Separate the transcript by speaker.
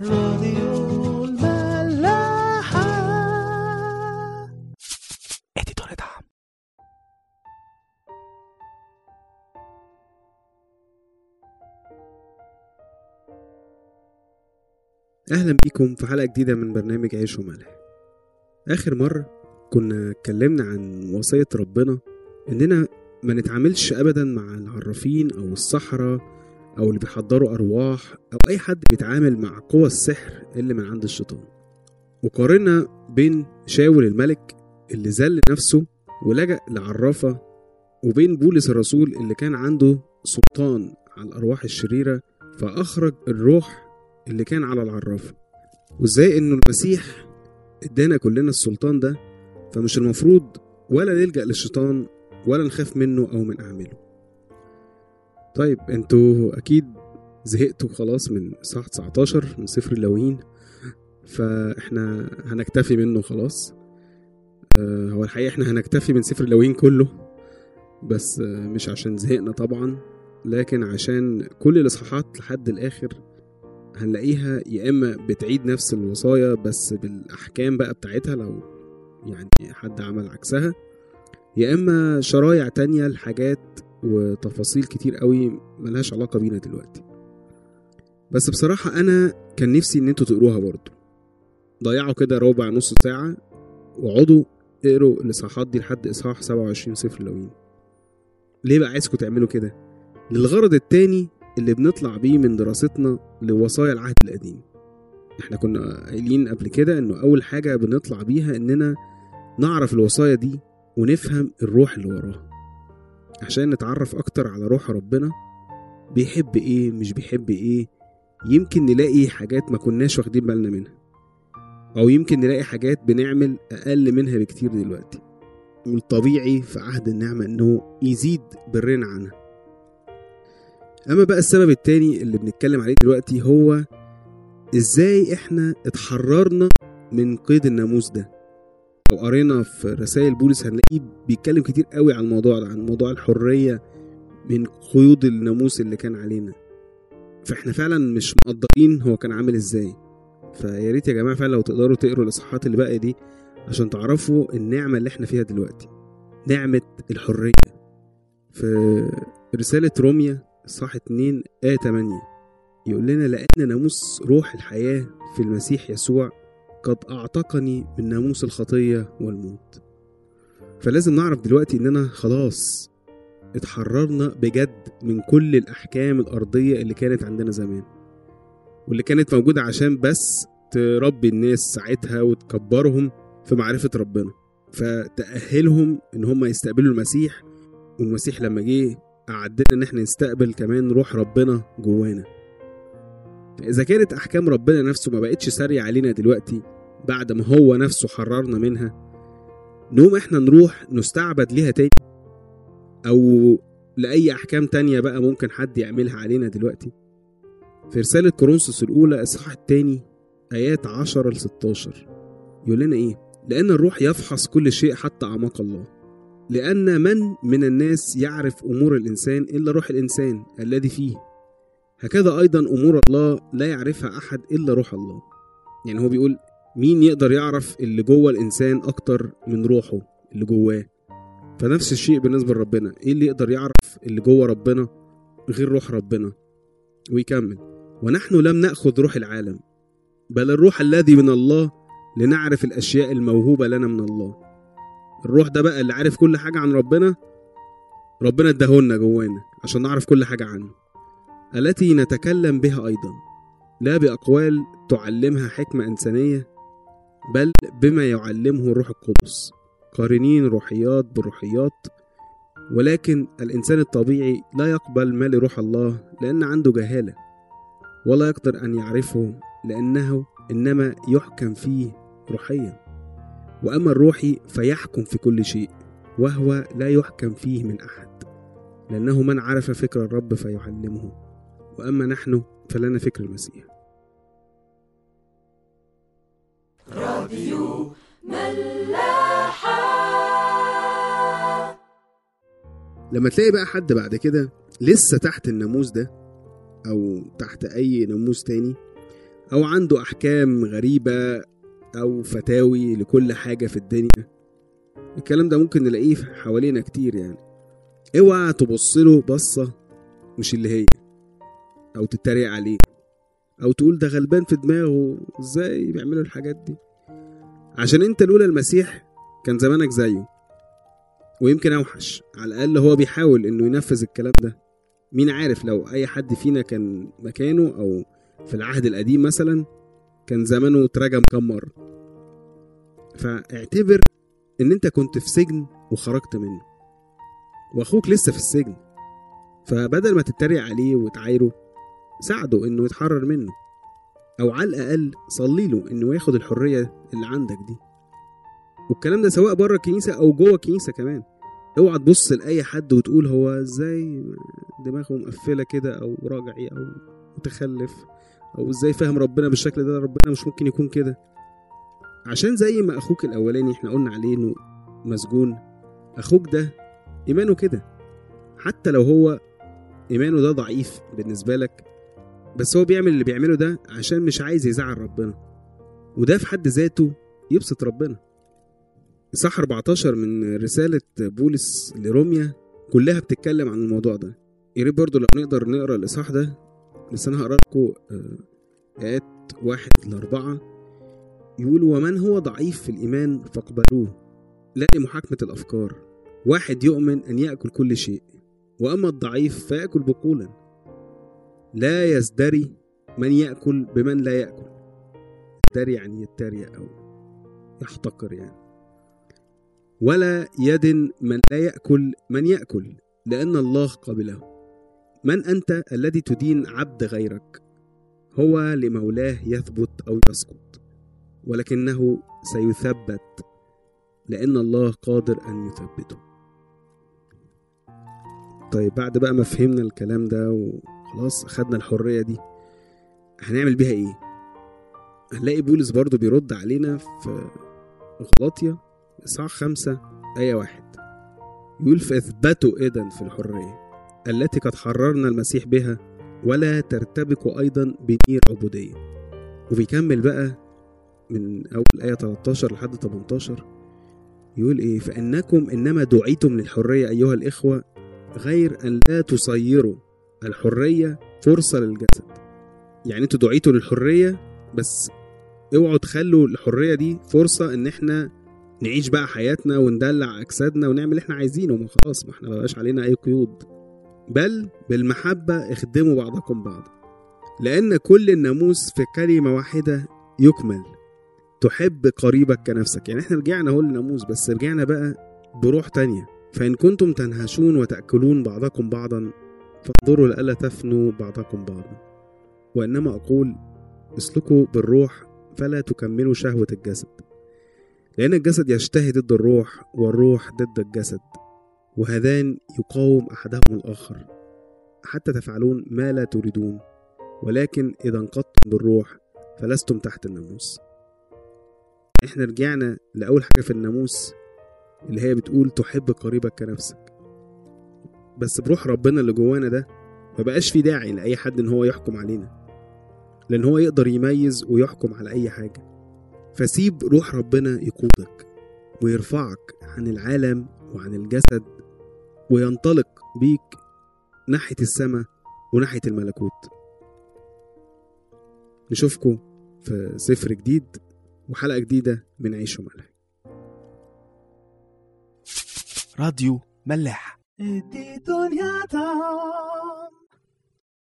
Speaker 1: راديو الملاحة. اديتور دعم
Speaker 2: أهلا بيكم في حلقة جديدة من برنامج عيش وملح. آخر مرة كنا اتكلمنا عن وصية ربنا إننا ما نتعاملش أبدا مع العرافين أو السحرة أو اللي بيحضروا أرواح أو أي حد بيتعامل مع قوى السحر اللي من عند الشيطان. وقارنا بين شاول الملك اللي ذل نفسه ولجأ لعرافة وبين بولس الرسول اللي كان عنده سلطان على الأرواح الشريرة فأخرج الروح اللي كان على العرافة. وإزاي إنه المسيح إدانا كلنا السلطان ده؟ فمش المفروض ولا نلجأ للشيطان ولا نخاف منه أو من أعماله. طيب أنتوا أكيد زهقتوا خلاص من صح 19 من سفر اللاويين فاحنا هنكتفي منه خلاص. آه، هو الحقيقة إحنا هنكتفي من سفر اللاويين كله بس مش عشان زهقنا طبعا لكن عشان كل الإصحاحات لحد الآخر هنلاقيها يا إما بتعيد نفس الوصايا بس بالأحكام بقى بتاعتها لو يعني حد عمل عكسها يا إما شرايع تانية لحاجات وتفاصيل كتير قوي ملهاش علاقة بينا دلوقتي. بس بصراحة أنا كان نفسي إن أنتوا تقروها برضو ضيعوا كده ربع نص ساعة واقعدوا اقروا الإصحاحات دي لحد إصحاح 27 صفر لوين. ليه بقى عايزكم تعملوا كده؟ للغرض التاني اللي بنطلع بيه من دراستنا لوصايا العهد القديم. إحنا كنا قايلين قبل كده إنه أول حاجة بنطلع بيها إننا نعرف الوصايا دي ونفهم الروح اللي وراها. عشان نتعرف أكتر على روح ربنا. بيحب إيه مش بيحب إيه. يمكن نلاقي حاجات ما كناش واخدين بالنا منها. أو يمكن نلاقي حاجات بنعمل أقل منها بكتير دلوقتي. والطبيعي في عهد النعمة إنه يزيد برنا عنها. أما بقى السبب التاني اللي بنتكلم عليه دلوقتي هو إزاي إحنا اتحررنا من قيد الناموس ده. لو قرينا في رسائل بولس هنلاقيه بيتكلم كتير قوي عن الموضوع ده عن موضوع الحرية من قيود الناموس اللي كان علينا. فإحنا فعلا مش مقدرين هو كان عامل إزاي. فيا ريت يا جماعة فعلا لو تقدروا تقروا الإصحاحات اللي باقية دي عشان تعرفوا النعمة اللي إحنا فيها دلوقتي. نعمة الحرية. في رسالة روميا صح 2 آية 8 يقول لنا لأن ناموس روح الحياة في المسيح يسوع قد أعتقني من ناموس الخطية والموت فلازم نعرف دلوقتي إننا خلاص اتحررنا بجد من كل الأحكام الأرضية اللي كانت عندنا زمان واللي كانت موجودة عشان بس تربي الناس ساعتها وتكبرهم في معرفة ربنا فتأهلهم إن هم يستقبلوا المسيح والمسيح لما جه أعدنا إن إحنا نستقبل كمان روح ربنا جوانا. إذا كانت أحكام ربنا نفسه ما بقتش سارية علينا دلوقتي بعد ما هو نفسه حررنا منها نقوم إحنا نروح نستعبد ليها تاني أو لأي أحكام تانية بقى ممكن حد يعملها علينا دلوقتي. في رسالة كورنثوس الأولى إصحاح التاني آيات 10 ل 16 يقول لنا إيه؟ لأن الروح يفحص كل شيء حتى أعماق الله. لأن من من الناس يعرف أمور الإنسان إلا روح الإنسان الذي فيه هكذا أيضا أمور الله لا يعرفها أحد إلا روح الله. يعني هو بيقول مين يقدر يعرف اللي جوه الإنسان أكتر من روحه اللي جواه؟ فنفس الشيء بالنسبة لربنا. إيه اللي يقدر يعرف اللي جوه ربنا غير روح ربنا؟ ويكمل. ونحن لم نأخذ روح العالم بل الروح الذي من الله لنعرف الأشياء الموهوبة لنا من الله. الروح ده بقى اللي عارف كل حاجة عن ربنا ربنا اداهولنا جوانا عشان نعرف كل حاجة عنه. التي نتكلم بها أيضا. لا بأقوال تعلمها حكمة إنسانية بل بما يعلمه الروح القدس. قارنين روحيات بالروحيات ولكن الإنسان الطبيعي لا يقبل ما لروح الله لأن عنده جهالة ولا يقدر أن يعرفه لأنه إنما يحكم فيه روحيا. وأما الروحي فيحكم في كل شيء وهو لا يحكم فيه من أحد لأنه من عرف فكر الرب فيعلمه. وأما نحن فلنا فكر المسيح.
Speaker 3: راديو ملاحة.
Speaker 2: لما تلاقي بقى حد بعد كده لسه تحت الناموس ده أو تحت أي ناموس تاني أو عنده أحكام غريبة أو فتاوي لكل حاجة في الدنيا الكلام ده ممكن نلاقيه حوالينا كتير يعني. اوعى تبص له بصة مش اللي هي. أو تتريق عليه أو تقول ده غلبان في دماغه إزاي بيعملوا الحاجات دي؟ عشان أنت لولا المسيح كان زمانك زيه ويمكن أوحش على الأقل هو بيحاول إنه ينفذ الكلام ده. مين عارف لو أي حد فينا كان مكانه أو في العهد القديم مثلا كان زمانه اترجم كام مرة. فاعتبر إن أنت كنت في سجن وخرجت منه وأخوك لسه في السجن فبدل ما تتريق عليه وتعايره ساعده إنه يتحرر منه أو على الأقل صلي له إنه ياخد الحرية اللي عندك دي. والكلام ده سواء بره الكنيسة أو جوه الكنيسة كمان. أوعى تبص لأي حد وتقول هو إزاي دماغه مقفلة كده أو راجعي أو متخلف أو إزاي فاهم ربنا بالشكل ده ربنا مش ممكن يكون كده. عشان زي ما أخوك الأولاني إحنا قلنا عليه إنه مسجون أخوك ده إيمانه كده. حتى لو هو إيمانه ده ضعيف بالنسبة لك بس هو بيعمل اللي بيعمله ده عشان مش عايز يزعل ربنا. وده في حد ذاته يبسط ربنا. صح 14 من رسالة بولس لروميا كلها بتتكلم عن الموضوع ده. يا ريت برضه لو نقدر نقرأ الإصحاح ده بس أنا هقرأ لكم آيات واحد لأربعة يقول ومن هو ضعيف في الإيمان فاقبلوه لا لمحاكمة الأفكار. واحد يؤمن أن يأكل كل شيء وأما الضعيف فيأكل بقولا. لا يزدري من يأكل بمن لا يأكل. يزدري يعني يتريق أو يحتقر يعني. ولا يدن من لا يأكل من يأكل لأن الله قبله. من أنت الذي تدين عبد غيرك؟ هو لمولاه يثبت أو يسقط. ولكنه سيثبت لأن الله قادر أن يثبته. طيب بعد بقى ما فهمنا الكلام ده وخلاص أخدنا الحرية دي. هنعمل بيها إيه؟ هنلاقي بولس برضو بيرد علينا في غلاطيا إصحاح خمسة آية واحد. يقول فاثبتوا إذا في الحرية التي قد حررنا المسيح بها ولا ترتبكوا أيضا بنير عبودية. وبيكمل بقى من أول آية 13 لحد 18 يقول إيه؟ فإنكم إنما دعيتم للحرية أيها الإخوة غير أن لا تصيروا الحرية فرصة للجسد. يعني أنتوا دعيتوا للحرية بس اوعوا تخلوا الحرية دي فرصة ان إحنا نعيش بقى حياتنا وندلع اجسادنا ونعمل اللي إحنا عايزينه. ما خلاص ما إحنا مبقاش علينا أي قيود. بل بالمحبة اخدموا بعضكم بعضا لأن كل الناموس في كلمة واحدة يكمل. تحب قريبك كنفسك. يعني إحنا رجعنا اهو للناموس بس رجعنا بقى بروح تانية. فإن كنتم تنهشون وتأكلون بعضكم بعضا فانظروا لئلا تفنوا بعضكم بعضا. وإنما أقول اسلكوا بالروح فلا تكملوا شهوة الجسد. لأن الجسد يشتهي ضد الروح والروح ضد الجسد وهذان يقاوم أحدهم الآخر. حتى تفعلون ما لا تريدون ولكن إذا انقضتم بالروح فلستم تحت الناموس. إحنا رجعنا لأول حاجة في الناموس اللي هي بتقول تحب قريبك كنفسك. بس بروح ربنا اللي جوانا ده ما بقاش في داعي لأي حد إن هو يحكم علينا. لأن هو يقدر يميز ويحكم على أي حاجة. فسيب روح ربنا يقودك ويرفعك عن العالم وعن الجسد وينطلق بيك ناحية السماء وناحية الملكوت. نشوفكم في سفر جديد وحلقة جديدة من عيش وملح.
Speaker 1: راديو ملاح.
Speaker 3: et dit ton